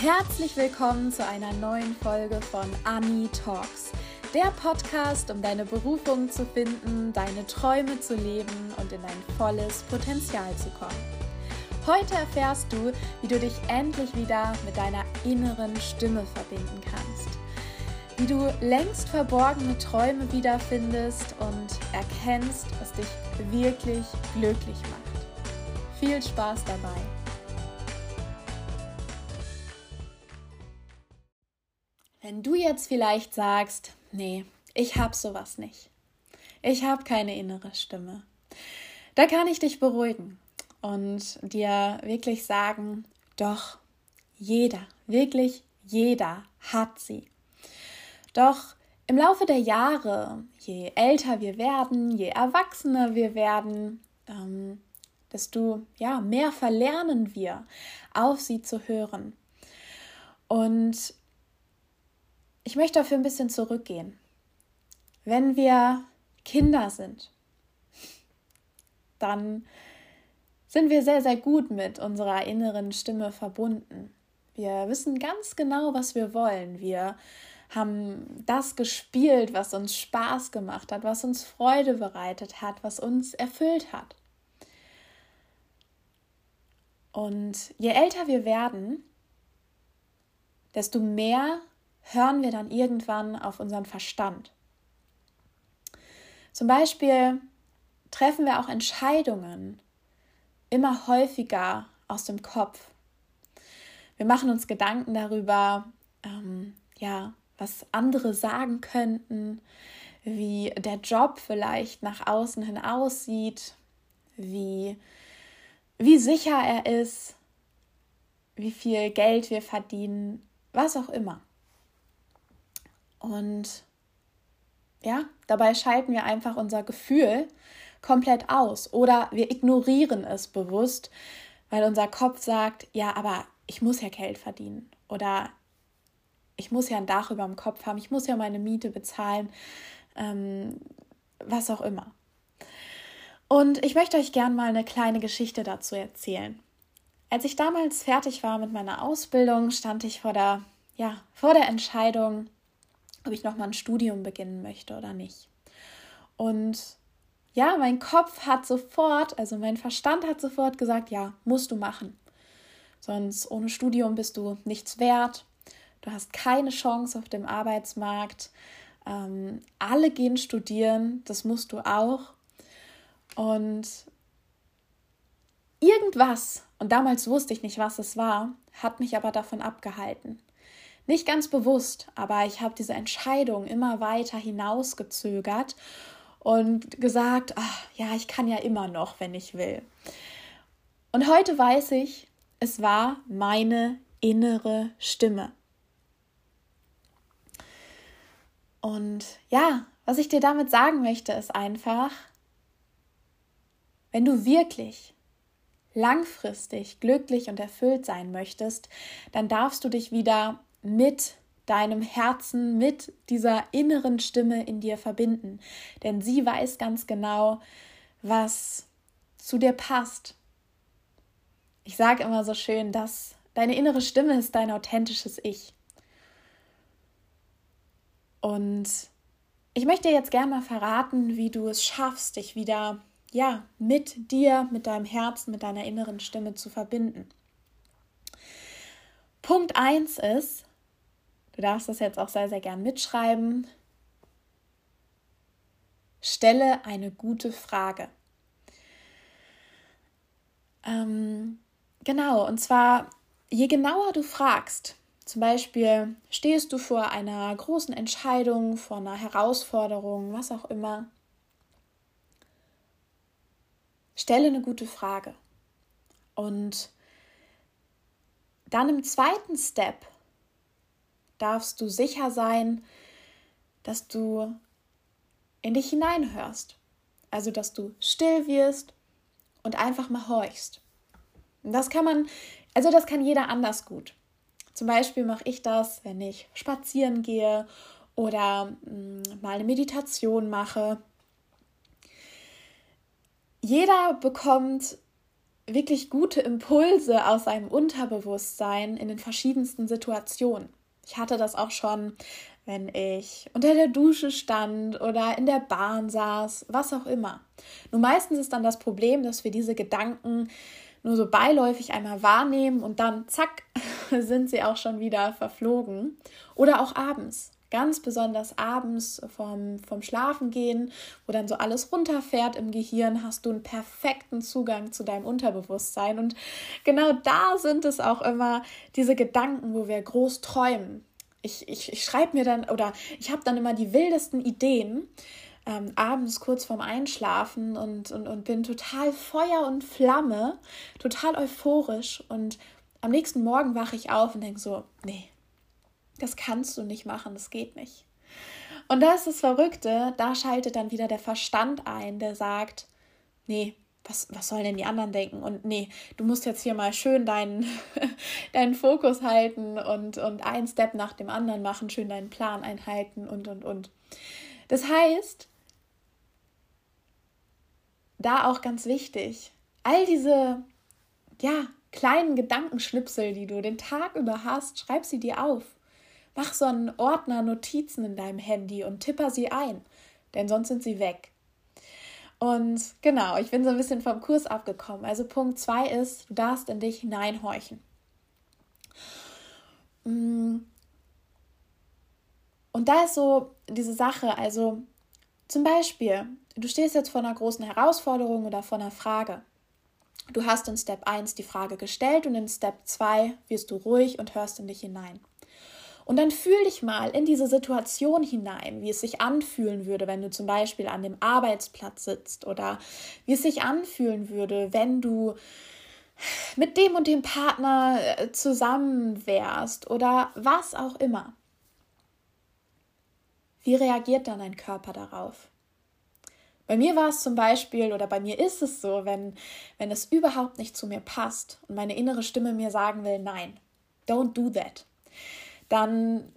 Herzlich willkommen zu einer neuen Folge von Ani Talks, der Podcast, um deine Berufung zu finden, deine Träume zu leben und in dein volles Potenzial zu kommen. Heute erfährst du, wie du dich endlich wieder mit deiner inneren Stimme verbinden kannst, wie du längst verborgene Träume wiederfindest und erkennst, was dich wirklich glücklich macht. Viel Spaß dabei! Du jetzt vielleicht sagst, nee, ich hab sowas nicht. Ich habe keine innere Stimme. Da kann ich dich beruhigen und dir wirklich sagen, doch, jeder, wirklich jeder hat sie. Doch im Laufe der Jahre, je älter wir werden, je erwachsener wir werden, ähm, desto ja, mehr verlernen wir, auf sie zu hören. Und ich möchte dafür ein bisschen zurückgehen. Wenn wir Kinder sind, dann sind wir sehr, sehr gut mit unserer inneren Stimme verbunden. Wir wissen ganz genau, was wir wollen. Wir haben das gespielt, was uns Spaß gemacht hat, was uns Freude bereitet hat, was uns erfüllt hat. Und je älter wir werden, desto mehr hören wir dann irgendwann auf unseren Verstand. Zum Beispiel treffen wir auch Entscheidungen immer häufiger aus dem Kopf. Wir machen uns Gedanken darüber, ähm, ja, was andere sagen könnten, wie der Job vielleicht nach außen hin aussieht, wie, wie sicher er ist, wie viel Geld wir verdienen, was auch immer. Und ja, dabei schalten wir einfach unser Gefühl komplett aus oder wir ignorieren es bewusst, weil unser Kopf sagt, ja, aber ich muss ja Geld verdienen oder ich muss ja ein Dach über dem Kopf haben, ich muss ja meine Miete bezahlen, ähm, was auch immer. Und ich möchte euch gern mal eine kleine Geschichte dazu erzählen. Als ich damals fertig war mit meiner Ausbildung, stand ich vor der, ja, vor der Entscheidung, ob ich nochmal ein Studium beginnen möchte oder nicht. Und ja, mein Kopf hat sofort, also mein Verstand hat sofort gesagt, ja, musst du machen. Sonst ohne Studium bist du nichts wert. Du hast keine Chance auf dem Arbeitsmarkt. Ähm, alle gehen studieren, das musst du auch. Und irgendwas, und damals wusste ich nicht, was es war, hat mich aber davon abgehalten. Nicht ganz bewusst, aber ich habe diese Entscheidung immer weiter hinausgezögert und gesagt, ach, ja, ich kann ja immer noch, wenn ich will. Und heute weiß ich, es war meine innere Stimme. Und ja, was ich dir damit sagen möchte, ist einfach, wenn du wirklich langfristig glücklich und erfüllt sein möchtest, dann darfst du dich wieder mit deinem Herzen, mit dieser inneren Stimme in dir verbinden. Denn sie weiß ganz genau, was zu dir passt. Ich sage immer so schön, dass deine innere Stimme ist dein authentisches Ich. Und ich möchte jetzt gerne mal verraten, wie du es schaffst, dich wieder ja, mit dir, mit deinem Herzen, mit deiner inneren Stimme zu verbinden. Punkt 1 ist, Du darfst das jetzt auch sehr, sehr gern mitschreiben. Stelle eine gute Frage. Ähm, genau, und zwar, je genauer du fragst, zum Beispiel stehst du vor einer großen Entscheidung, vor einer Herausforderung, was auch immer, stelle eine gute Frage. Und dann im zweiten Step darfst du sicher sein, dass du in dich hineinhörst. Also, dass du still wirst und einfach mal horchst. Und das kann man, also das kann jeder anders gut. Zum Beispiel mache ich das, wenn ich spazieren gehe oder mh, mm, mal eine Meditation mache. Jeder bekommt wirklich gute Impulse aus seinem Unterbewusstsein in den verschiedensten Situationen. Ich hatte das auch schon, wenn ich unter der Dusche stand oder in der Bahn saß, was auch immer. Nur meistens ist dann das Problem, dass wir diese Gedanken nur so beiläufig einmal wahrnehmen und dann zack sind sie auch schon wieder verflogen. Oder auch abends ganz besonders abends vom, vom Schlafengehen, wo dann so alles runterfährt im Gehirn, hast du einen perfekten Zugang zu deinem Unterbewusstsein. Und genau da sind es auch immer diese Gedanken, wo wir groß träumen. Ich, ich, ich schreibe mir dann oder ich habe dann immer die wildesten Ideen. Ähm, abends kurz vorm Einschlafen und, und, und bin total Feuer und Flamme, total euphorisch und am nächsten Morgen wache ich auf und denke so, nee, das kannst du nicht machen, das geht nicht. Und das ist das Verrückte, da schaltet dann wieder der Verstand ein, der sagt, nee, was, was sollen denn die anderen denken? Und nee, du musst jetzt hier mal schön deinen, deinen Fokus halten und, und einen Step nach dem anderen machen, schön deinen Plan einhalten und, und, und. Das heißt, da auch ganz wichtig, all diese, ja, kleinen Gedankenschnipsel, die du den Tag über hast, schreib sie dir auf. Mach so einen Ordner Notizen in deinem Handy und tipper sie ein, denn sonst sind sie weg. Und genau, ich bin so ein bisschen vom Kurs abgekommen. Also Punkt 2 ist, du darfst in dich hineinhorchen. Mm. Und da ist so diese Sache, also zum Beispiel, du stehst jetzt vor einer großen Herausforderung oder vor einer Frage. Du hast in Step 1 die Frage gestellt und in Step 2 wirst du ruhig und hörst in dich hinein. Und dann fühl dich mal in diese Situation hinein, wie es sich anfühlen würde, wenn du zum Beispiel an dem Arbeitsplatz sitzt oder wie es sich anfühlen würde, wenn du mit dem und dem Partner äh, zusammen wärst oder was auch immer. Wie reagiert dann dein Körper darauf? Bei mir war es zum Beispiel oder bei mir ist es so, wenn, wenn es überhaupt nicht zu mir passt und meine innere Stimme mir sagen will, nein, don't do that dann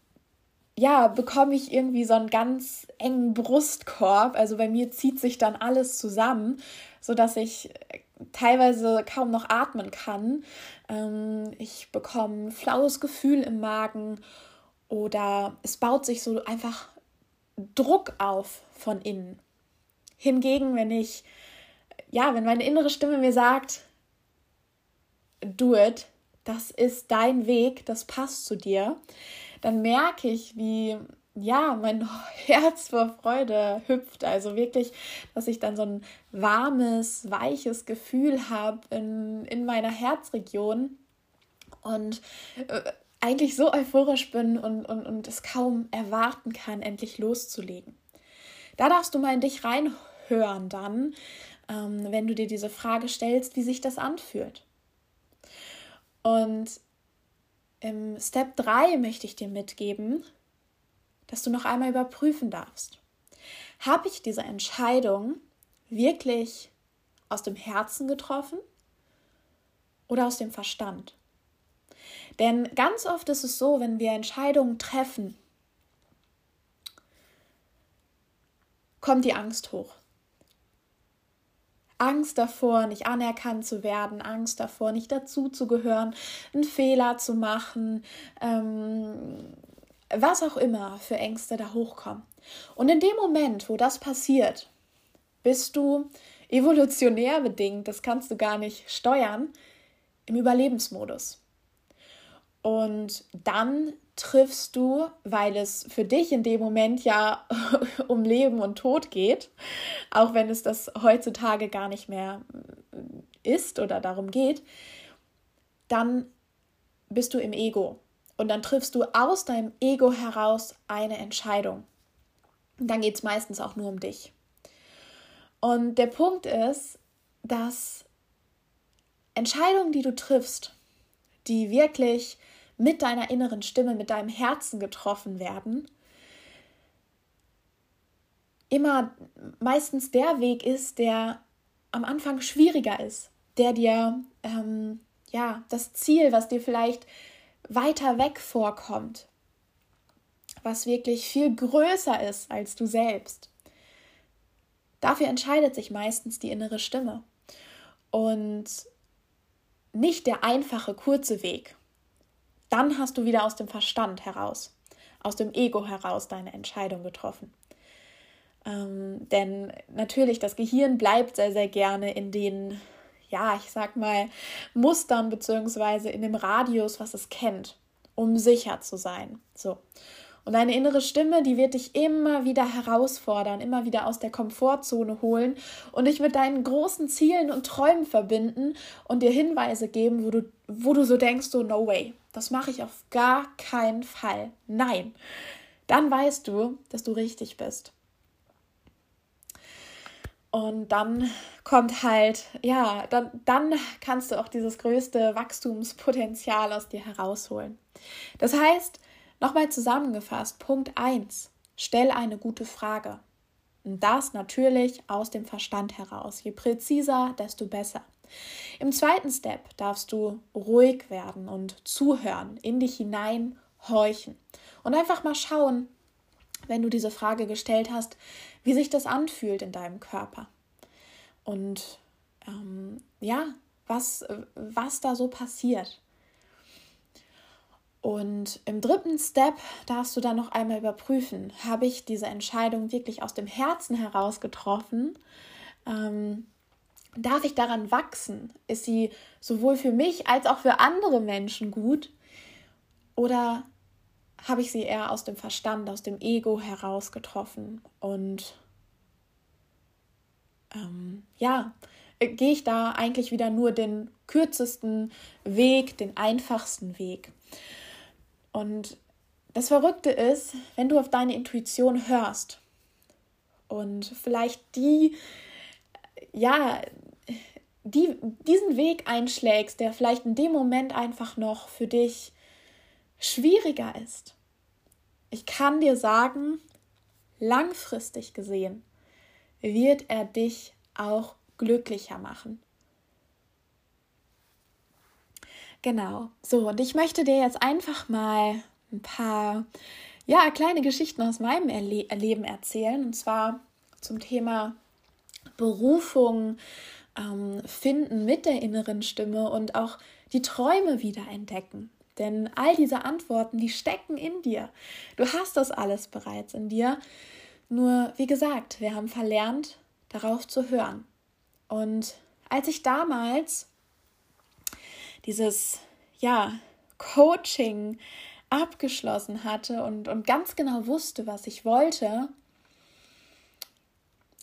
ja, bekomme ich irgendwie so einen ganz engen Brustkorb. Also bei mir zieht sich dann alles zusammen, sodass ich teilweise kaum noch atmen kann. Ähm, ich bekomme ein flaues Gefühl im Magen oder es baut sich so einfach Druck auf von innen. Hingegen, wenn ich, ja, wenn meine innere Stimme mir sagt, do it, das ist dein Weg, das passt zu dir, dann merke ich, wie ja, mein Herz vor Freude hüpft. Also wirklich, dass ich dann so ein warmes, weiches Gefühl habe in, in meiner Herzregion und äh, eigentlich so euphorisch bin und, und, und es kaum erwarten kann, endlich loszulegen. Da darfst du mal in dich reinhören dann, ähm, wenn du dir diese Frage stellst, wie sich das anfühlt. Und im Step 3 möchte ich dir mitgeben, dass du noch einmal überprüfen darfst. Habe ich diese Entscheidung wirklich aus dem Herzen getroffen oder aus dem Verstand? Denn ganz oft ist es so, wenn wir Entscheidungen treffen, kommt die Angst hoch. Angst davor, nicht anerkannt zu werden, Angst davor, nicht dazuzugehören, einen Fehler zu machen, ähm, was auch immer für Ängste da hochkommen. Und in dem Moment, wo das passiert, bist du evolutionär bedingt, das kannst du gar nicht steuern, im Überlebensmodus. Und dann triffst du, weil es für dich in dem Moment ja um Leben und Tod geht, auch wenn es das heutzutage gar nicht mehr ist oder darum geht, dann bist du im Ego. Und dann triffst du aus deinem Ego heraus eine Entscheidung. Und dann geht es meistens auch nur um dich. Und der Punkt ist, dass Entscheidungen, die du triffst, die wirklich mit deiner inneren Stimme, mit deinem Herzen getroffen werden, immer meistens der Weg ist, der am Anfang schwieriger ist, der dir ähm, ja das Ziel, was dir vielleicht weiter weg vorkommt, was wirklich viel größer ist als du selbst. Dafür entscheidet sich meistens die innere Stimme. Und nicht der einfache, kurze Weg. Dann hast du wieder aus dem Verstand heraus, aus dem Ego heraus deine Entscheidung getroffen. Ähm, denn natürlich, das Gehirn bleibt sehr, sehr gerne in den, ja, ich sag mal, Mustern beziehungsweise in dem Radius, was es kennt, um sicher zu sein. So. Und deine innere Stimme, die wird dich immer wieder herausfordern, immer wieder aus der Komfortzone holen und dich mit deinen großen Zielen und Träumen verbinden und dir Hinweise geben, wo du, wo du so denkst, so no way, das mache ich auf gar keinen Fall. Nein. Dann weißt du, dass du richtig bist. Und dann kommt halt, ja, dann, dann kannst du auch dieses größte Wachstumspotenzial aus dir herausholen. Das heißt, nochmal zusammengefasst, Punkt 1, stell eine gute Frage. Und das natürlich aus dem Verstand heraus. Je präziser, desto besser. Im zweiten Step darfst du ruhig werden und zuhören, in dich hinein horchen und einfach mal schauen, wenn du diese Frage gestellt hast, wie sich das anfühlt in deinem Körper. Und ähm, ja, was, was da so passiert. Und im dritten Step darfst du dann noch einmal überprüfen, habe ich diese Entscheidung wirklich aus dem Herzen heraus getroffen? Ähm, darf ich daran wachsen? Ist sie sowohl für mich als auch für andere Menschen gut? Oder habe ich sie eher aus dem Verstand, aus dem Ego heraus getroffen? Und ähm, ja, äh, gehe ich da eigentlich wieder nur den kürzesten Weg, den einfachsten Weg. Und das Verrückte ist, wenn du auf deine Intuition hörst und vielleicht die, ja, die, diesen Weg einschlägst, der vielleicht in dem Moment einfach noch für dich schwieriger ist. Ich kann dir sagen, langfristig gesehen wird er dich auch glücklicher machen. Genau. So, und ich möchte dir jetzt einfach mal ein paar ja, kleine Geschichten aus meinem Erle Leben erzählen. Und zwar zum Thema Berufung ähm, finden mit der inneren Stimme und auch die Träume wieder entdecken. Denn all diese Antworten, die stecken in dir. Du hast das alles bereits in dir. Nur, wie gesagt, wir haben verlernt, darauf zu hören. Und als ich damals dieses, ja, Coaching abgeschlossen hatte und, und ganz genau wusste, was ich wollte,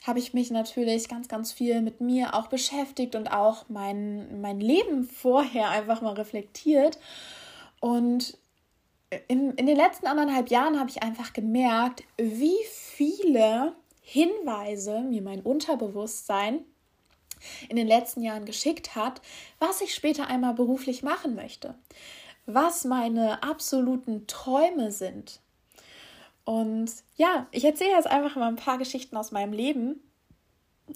habe ich mich natürlich ganz, ganz viel mit mir auch beschäftigt und auch mein, mein Leben vorher einfach mal reflektiert. Und in, in den letzten anderthalb Jahren habe ich einfach gemerkt, wie viele Hinweise mir mein Unterbewusstsein in den letzten Jahren geschickt hat, was ich später einmal beruflich machen möchte, was meine absoluten Träume sind. Und ja, ich erzähle jetzt einfach mal ein paar Geschichten aus meinem Leben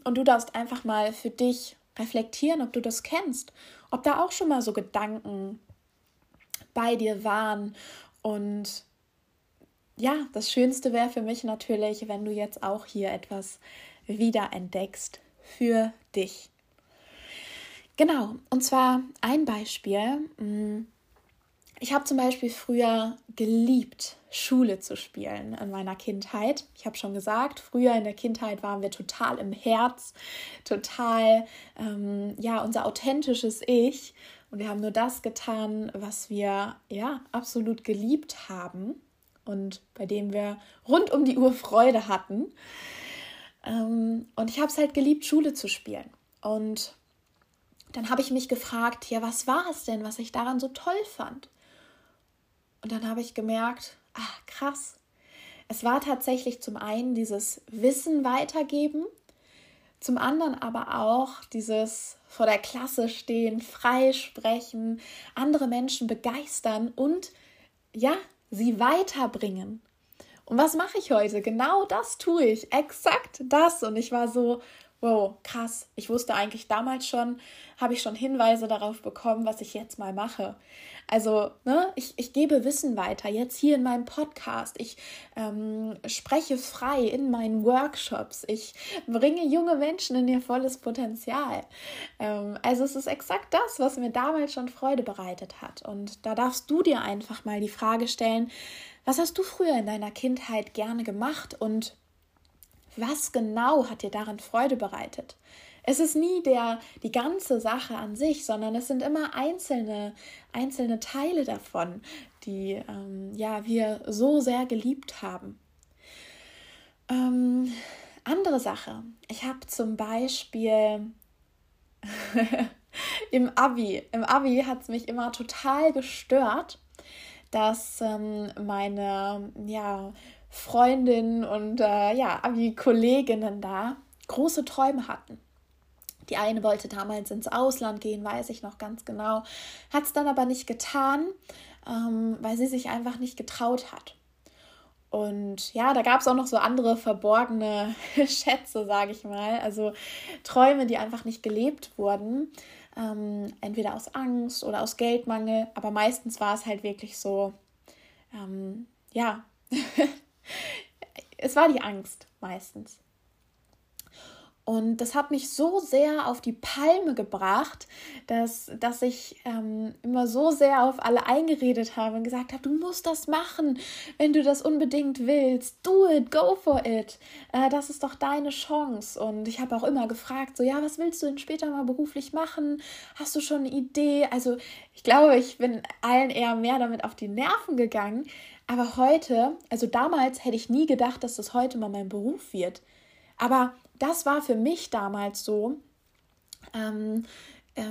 und du darfst einfach mal für dich reflektieren, ob du das kennst, ob da auch schon mal so Gedanken bei dir waren und ja, das Schönste wäre für mich natürlich, wenn du jetzt auch hier etwas wiederentdeckst für dich. Genau, und zwar ein Beispiel. Ich habe zum Beispiel früher geliebt, Schule zu spielen in meiner Kindheit. Ich habe schon gesagt, früher in der Kindheit waren wir total im Herz, total, ähm, ja, unser authentisches Ich. Und wir haben nur das getan, was wir, ja, absolut geliebt haben und bei dem wir rund um die Uhr Freude hatten. Ähm, und ich habe es halt geliebt, Schule zu spielen. Und dann habe ich mich gefragt, ja, was war es denn, was ich daran so toll fand? Und dann habe ich gemerkt, ach krass, es war tatsächlich zum einen dieses Wissen weitergeben, zum anderen aber auch dieses vor der Klasse stehen, frei sprechen, andere Menschen begeistern und ja, sie weiterbringen. Und was mache ich heute? Genau das tue ich. Exakt das. Und ich war so, wow, krass, ich wusste eigentlich damals schon, habe ich schon Hinweise darauf bekommen, was ich jetzt mal mache. Also, ne, ich, ich gebe Wissen weiter, jetzt hier in meinem Podcast. Ich ähm, spreche frei in meinen Workshops. Ich bringe junge Menschen in ihr volles Potenzial. Ähm, also es ist exakt das, was mir damals schon Freude bereitet hat. Und da darfst du dir einfach mal die Frage stellen, was hast du früher in deiner Kindheit gerne gemacht und was genau hat dir darin Freude bereitet? Es ist nie der, die ganze Sache an sich, sondern es sind immer einzelne, einzelne Teile davon, die ähm, ja, wir so sehr geliebt haben. Ähm, andere Sache. Ich habe zum Beispiel im Abi, im Abi hat es mich immer total gestört, dass ähm, meine ja, Freundinnen und äh, ja, Abi-Kolleginnen da große Träume hatten. Die eine wollte damals ins Ausland gehen, weiß ich noch ganz genau, hat es dann aber nicht getan, ähm, weil sie sich einfach nicht getraut hat. Und ja, da gab es auch noch so andere verborgene Schätze, sage ich mal. Also Träume, die einfach nicht gelebt wurden. Ähm, entweder aus Angst oder aus Geldmangel. Aber meistens war es halt wirklich so, ähm, ja, es war die Angst meistens. Und das hat mich so sehr auf die Palme gebracht, dass, dass ich ähm, immer so sehr auf alle eingeredet habe und gesagt habe, du musst das machen, wenn du das unbedingt willst. Do it, go for it. Äh, das ist doch deine Chance. Und ich habe auch immer gefragt, so ja, was willst du denn später mal beruflich machen? Hast du schon eine Idee? Also ich glaube, ich bin allen eher mehr damit auf die Nerven gegangen. Aber heute, also damals hätte ich nie gedacht, dass das heute mal mein Beruf wird. Aber das war für mich damals so, ähm, äh,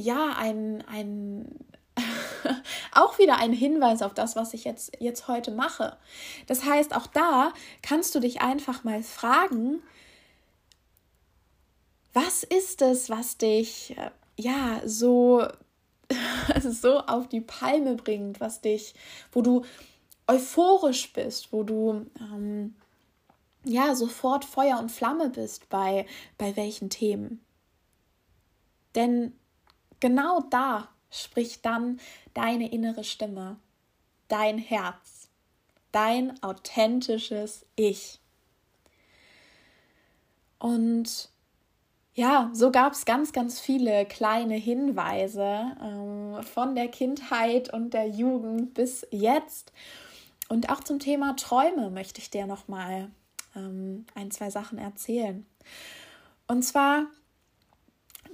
ja, ein, ein auch wieder ein Hinweis auf das, was ich jetzt, jetzt heute mache. Das heißt, auch da kannst du dich einfach mal fragen, was ist es, was dich äh, ja so, so auf die Palme bringt, was dich, wo du euphorisch bist, wo du ähm, ja, sofort Feuer und Flamme bist bei, bei welchen Themen. Denn genau da spricht dann deine innere Stimme, dein Herz, dein authentisches Ich. Und ja, so gab es ganz, ganz viele kleine Hinweise ähm, von der Kindheit und der Jugend bis jetzt. Und auch zum Thema Träume möchte ich dir nochmal ähm, ein, zwei Sachen erzählen. Und zwar,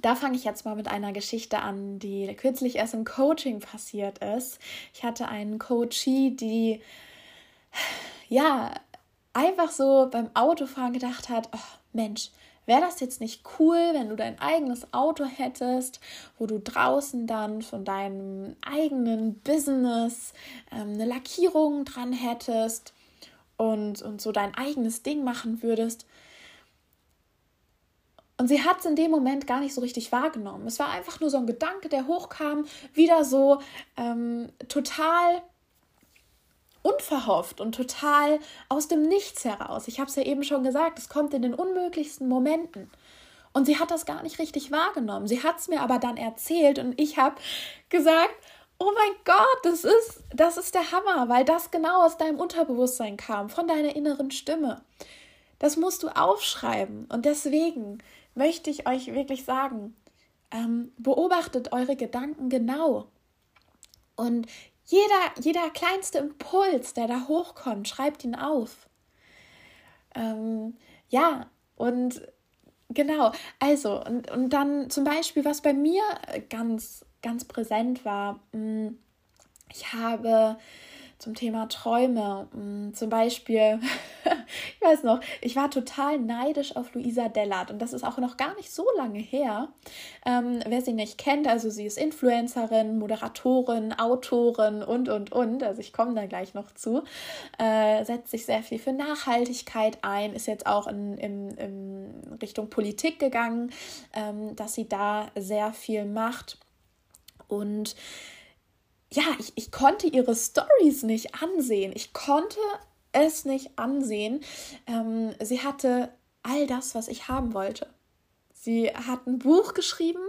da fange ich jetzt mal mit einer Geschichte an, die kürzlich erst im Coaching passiert ist. Ich hatte einen Coachie, die ja einfach so beim Autofahren gedacht hat, oh, Mensch, Wäre das jetzt nicht cool, wenn du dein eigenes Auto hättest, wo du draußen dann von deinem eigenen Business ähm, eine Lackierung dran hättest und, und so dein eigenes Ding machen würdest. Und sie hat es in dem Moment gar nicht so richtig wahrgenommen. Es war einfach nur so ein Gedanke, der hochkam, wieder so ähm, total unverhofft und total aus dem Nichts heraus. Ich habe es ja eben schon gesagt, es kommt in den unmöglichsten Momenten. Und sie hat das gar nicht richtig wahrgenommen. Sie hat es mir aber dann erzählt und ich habe gesagt, oh mein Gott, das ist, das ist der Hammer, weil das genau aus deinem Unterbewusstsein kam, von deiner inneren Stimme. Das musst du aufschreiben. Und deswegen möchte ich euch wirklich sagen, ähm, beobachtet eure Gedanken genau. Und jeder, jeder kleinste Impuls, der da hochkommt, schreibt ihn auf. Ähm, ja, und genau, also, und, und dann zum Beispiel, was bei mir ganz ganz präsent war. Mm, ich habe zum Thema Träume. Mm, zum Beispiel, ich weiß noch, ich war total neidisch auf Luisa Dellert und das ist auch noch gar nicht so lange her. Ähm, wer sie nicht kennt, also sie ist Influencerin, Moderatorin, Autorin und, und, und, also ich komme da gleich noch zu, äh, setzt sich sehr viel für Nachhaltigkeit ein, ist jetzt auch in, in, in Richtung Politik gegangen, ähm, dass sie da sehr viel macht. Und ja, ich, ich konnte ihre Stories nicht ansehen. Ich konnte es nicht ansehen. Ähm, sie hatte all das, was ich haben wollte. Sie hat ein Buch geschrieben.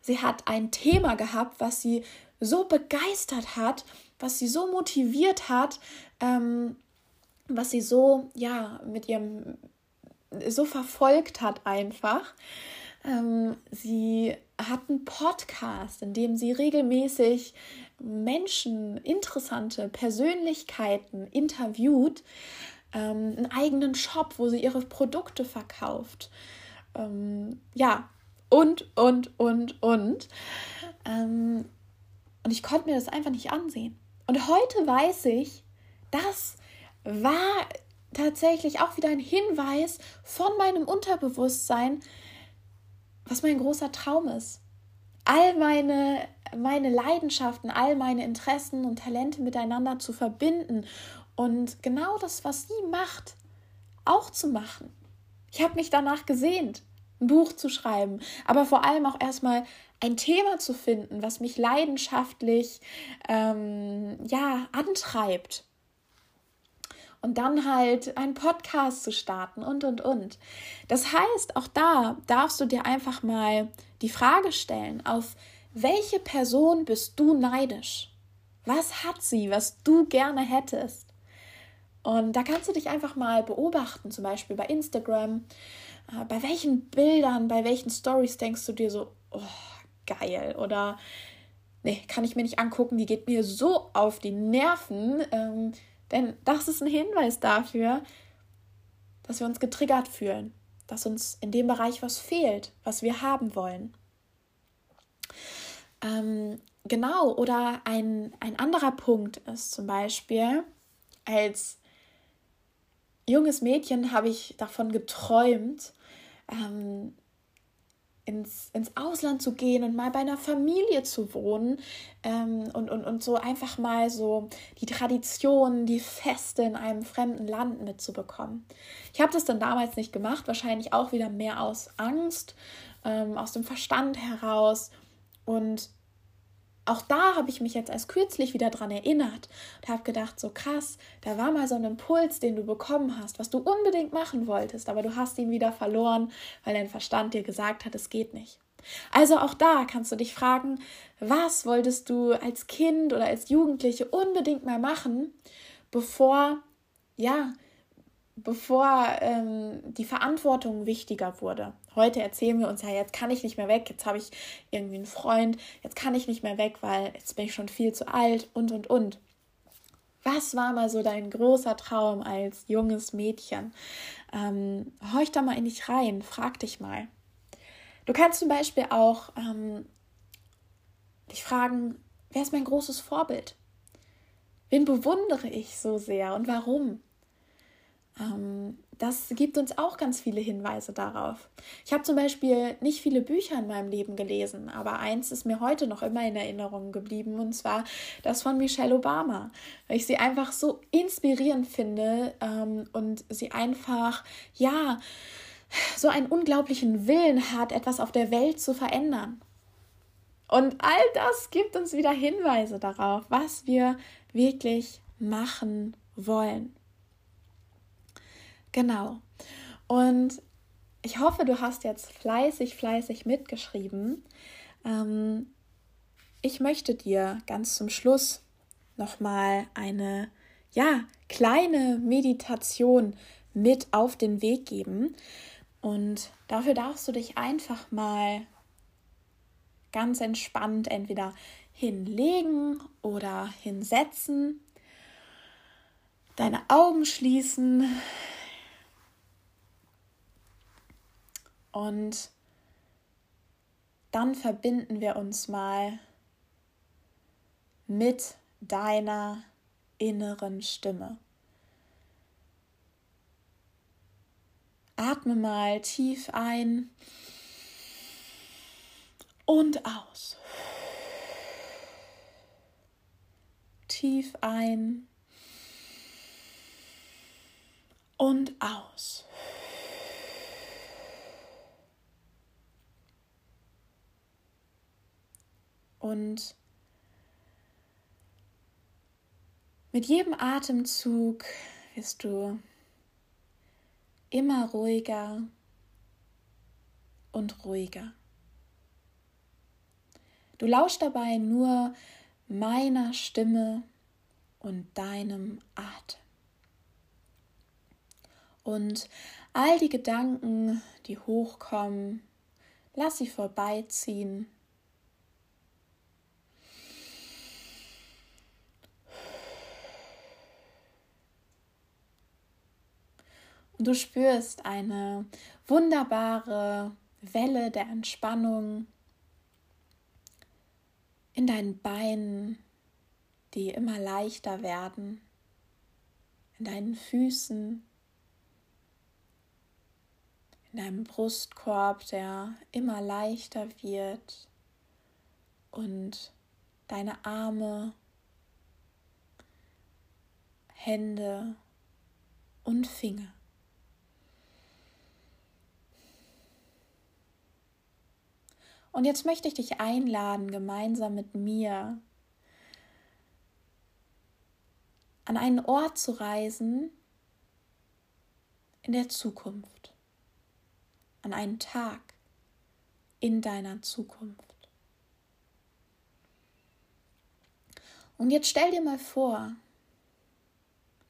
Sie hat ein Thema gehabt, was sie so begeistert hat, was sie so motiviert hat, ähm, was sie so, ja, mit ihrem, so verfolgt hat einfach. Ähm, sie hat einen Podcast, in dem sie regelmäßig Menschen, interessante Persönlichkeiten interviewt, ähm, einen eigenen Shop, wo sie ihre Produkte verkauft. Ähm, ja, und, und, und, und. Ähm, und ich konnte mir das einfach nicht ansehen. Und heute weiß ich, das war tatsächlich auch wieder ein Hinweis von meinem Unterbewusstsein, was mein großer Traum ist. All meine, meine Leidenschaften, all meine Interessen und Talente miteinander zu verbinden und genau das, was sie macht, auch zu machen. Ich habe mich danach gesehnt, ein Buch zu schreiben, aber vor allem auch erstmal ein Thema zu finden, was mich leidenschaftlich ähm, ja, antreibt. Und dann halt einen Podcast zu starten und, und, und. Das heißt, auch da darfst du dir einfach mal die Frage stellen, auf welche Person bist du neidisch? Was hat sie, was du gerne hättest? Und da kannst du dich einfach mal beobachten, zum Beispiel bei Instagram. Äh, bei welchen Bildern, bei welchen Stories denkst du dir so, oh, geil oder nee, kann ich mir nicht angucken, die geht mir so auf die Nerven. Ähm, denn das ist ein Hinweis dafür, dass wir uns getriggert fühlen, dass uns in dem Bereich was fehlt, was wir haben wollen. Ähm, genau, oder ein, ein anderer Punkt ist zum Beispiel, als junges Mädchen habe ich davon geträumt, ähm, ins, ins Ausland zu gehen und mal bei einer Familie zu wohnen ähm, und, und, und so einfach mal so die Traditionen, die Feste in einem fremden Land mitzubekommen. Ich habe das dann damals nicht gemacht, wahrscheinlich auch wieder mehr aus Angst, ähm, aus dem Verstand heraus und auch da habe ich mich jetzt erst kürzlich wieder dran erinnert und habe gedacht, so krass, da war mal so ein Impuls, den du bekommen hast, was du unbedingt machen wolltest, aber du hast ihn wieder verloren, weil dein Verstand dir gesagt hat, es geht nicht. Also auch da kannst du dich fragen, was wolltest du als Kind oder als Jugendliche unbedingt mal machen, bevor ja bevor ähm, die Verantwortung wichtiger wurde. Heute erzählen wir uns ja, jetzt kann ich nicht mehr weg, jetzt habe ich irgendwie einen Freund, jetzt kann ich nicht mehr weg, weil jetzt bin ich schon viel zu alt und und und. Was war mal so dein großer Traum als junges Mädchen? Ähm, horch da mal in dich rein, frag dich mal. Du kannst zum Beispiel auch ähm, dich fragen, wer ist mein großes Vorbild? Wen bewundere ich so sehr und warum? Ähm, das gibt uns auch ganz viele Hinweise darauf. Ich habe zum Beispiel nicht viele Bücher in meinem Leben gelesen, aber eins ist mir heute noch immer in Erinnerung geblieben und zwar das von Michelle Obama, weil ich sie einfach so inspirierend finde ähm, und sie einfach, ja, so einen unglaublichen Willen hat, etwas auf der Welt zu verändern. Und all das gibt uns wieder Hinweise darauf, was wir wirklich machen wollen. Genau. Und ich hoffe, du hast jetzt fleißig, fleißig mitgeschrieben. Ähm, ich möchte dir ganz zum Schluss nochmal eine, ja, kleine Meditation mit auf den Weg geben. Und dafür darfst du dich einfach mal ganz entspannt entweder hinlegen oder hinsetzen, deine Augen schließen, Und dann verbinden wir uns mal mit deiner inneren Stimme. Atme mal tief ein und aus. Tief ein und aus. Und mit jedem Atemzug wirst du immer ruhiger und ruhiger. Du lauschst dabei nur meiner Stimme und deinem Atem. Und all die Gedanken, die hochkommen, lass sie vorbeiziehen. Du spürst eine wunderbare Welle der Entspannung in deinen Beinen, die immer leichter werden, in deinen Füßen, in deinem Brustkorb, der immer leichter wird und deine Arme, Hände und Finger. Und jetzt möchte ich dich einladen, gemeinsam mit mir an einen Ort zu reisen in der Zukunft, an einen Tag in deiner Zukunft. Und jetzt stell dir mal vor,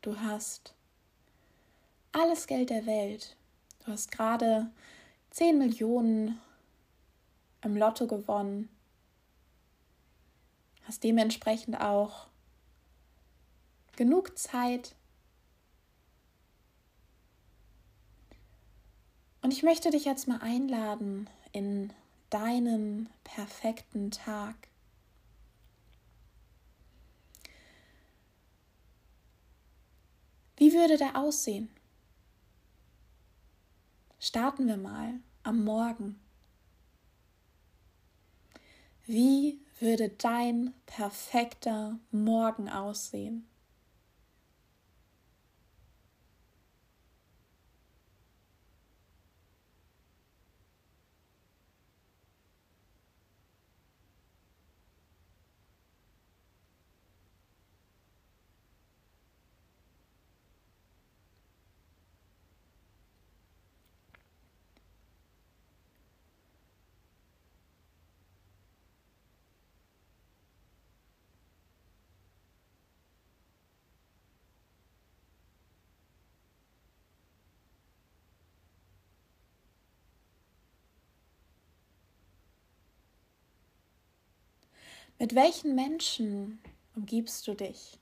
du hast alles Geld der Welt, du hast gerade 10 Millionen im Lotto gewonnen, hast dementsprechend auch genug Zeit. Und ich möchte dich jetzt mal einladen in deinen perfekten Tag. Wie würde der aussehen? Starten wir mal am Morgen. Wie würde dein perfekter Morgen aussehen? Mit welchen Menschen umgibst du dich?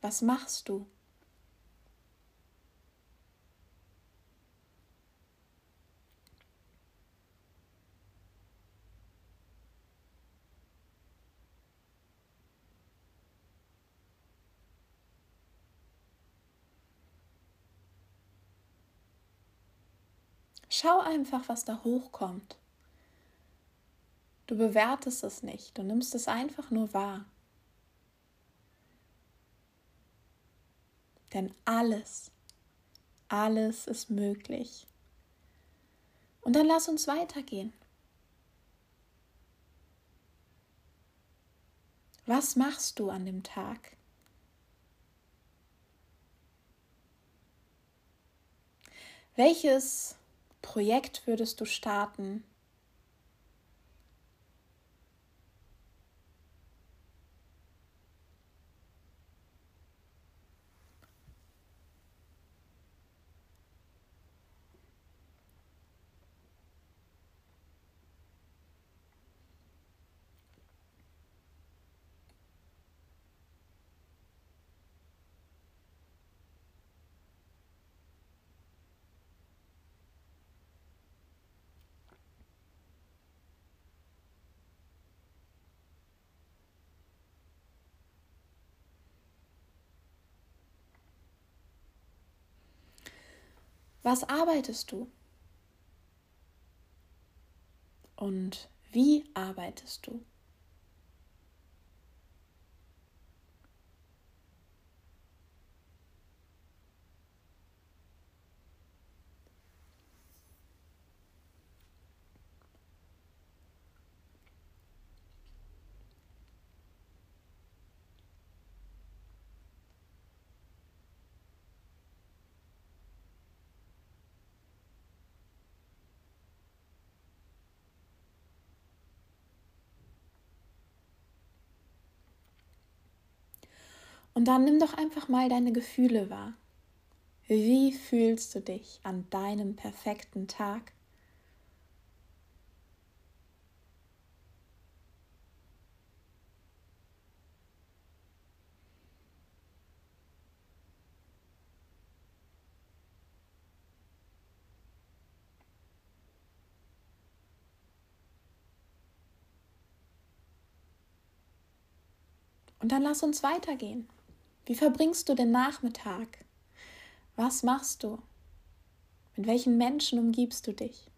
Was machst du? Schau einfach, was da hochkommt. Du bewertest es nicht, du nimmst es einfach nur wahr. Denn alles, alles ist möglich. Und dann lass uns weitergehen. Was machst du an dem Tag? Welches Projekt würdest du starten? Was arbeitest du? Und wie arbeitest du? Und dann nimm doch einfach mal deine Gefühle wahr. Wie fühlst du dich an deinem perfekten Tag? Und dann lass uns weitergehen. Wie verbringst du den Nachmittag? Was machst du? Mit welchen Menschen umgibst du dich?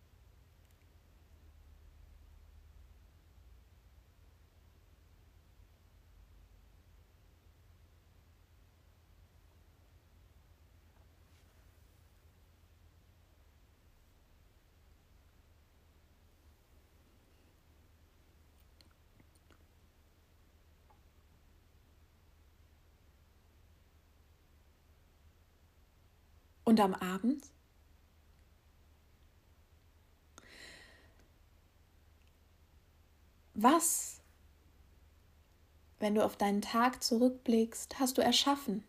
Und am Abend? Was, wenn du auf deinen Tag zurückblickst, hast du erschaffen?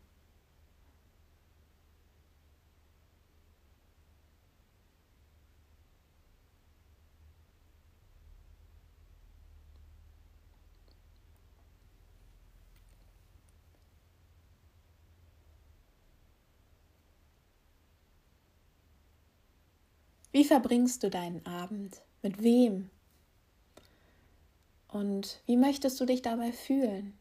Wie verbringst du deinen Abend? Mit wem? Und wie möchtest du dich dabei fühlen?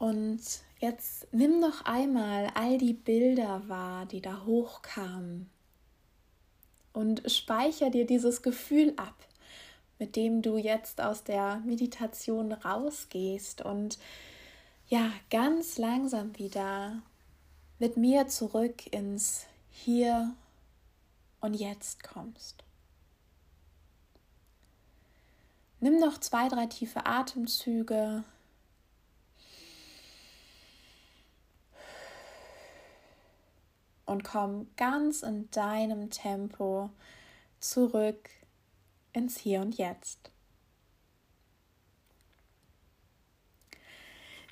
Und jetzt nimm noch einmal all die Bilder wahr, die da hochkamen. Und speicher dir dieses Gefühl ab, mit dem du jetzt aus der Meditation rausgehst und ja, ganz langsam wieder mit mir zurück ins Hier und Jetzt kommst. Nimm noch zwei, drei tiefe Atemzüge und komm ganz in deinem Tempo zurück ins Hier und Jetzt.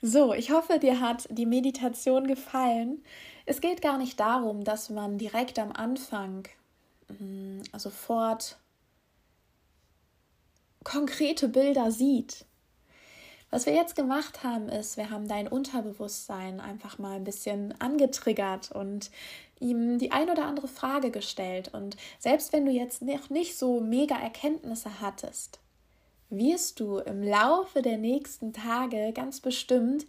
So, ich hoffe, dir hat die Meditation gefallen. Es geht gar nicht darum, dass man direkt am Anfang mm, sofort konkrete Bilder sieht. Was wir jetzt gemacht haben, ist, wir haben dein Unterbewusstsein einfach mal ein bisschen angetriggert und ihm die ein oder andere Frage gestellt. Und selbst wenn du jetzt noch nicht so mega Erkenntnisse hattest, wirst du im Laufe der nächsten Tage ganz bestimmt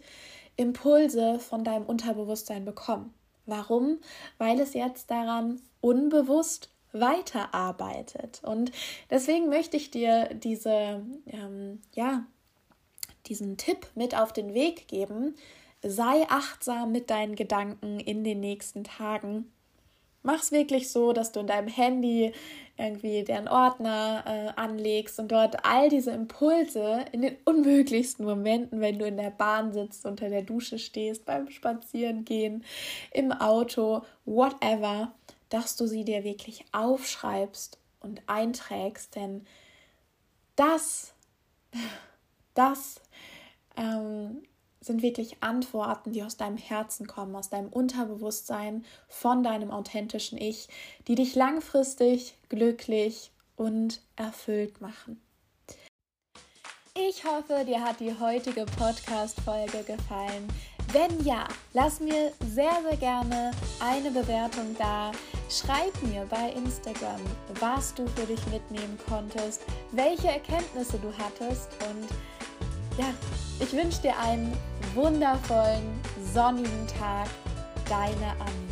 Impulse von deinem Unterbewusstsein bekommen. Warum? Weil es jetzt daran unbewusst weiterarbeitet. Und deswegen möchte ich dir diese, ähm, ja, diesen Tipp mit auf den Weg geben, sei achtsam mit deinen Gedanken in den nächsten Tagen. Mach's wirklich so, dass du in deinem Handy irgendwie den Ordner äh, anlegst und dort all diese Impulse in den unmöglichsten Momenten, wenn du in der Bahn sitzt, unter der Dusche stehst, beim Spazierengehen, im Auto, whatever, dass du sie dir wirklich aufschreibst und einträgst, denn das, das ähm, sind wirklich Antworten, die aus deinem Herzen kommen, aus deinem Unterbewusstsein, von deinem authentischen Ich, die dich langfristig glücklich und erfüllt machen. Ich hoffe, dir hat die heutige Podcast-Folge gefallen. Wenn ja, lass mir sehr, sehr gerne eine Bewertung da. Schreib mir bei Instagram, was du für dich mitnehmen konntest, welche Erkenntnisse du hattest und ja, ich wünsche dir einen wundervollen, sonnigen Tag. Deine Anne.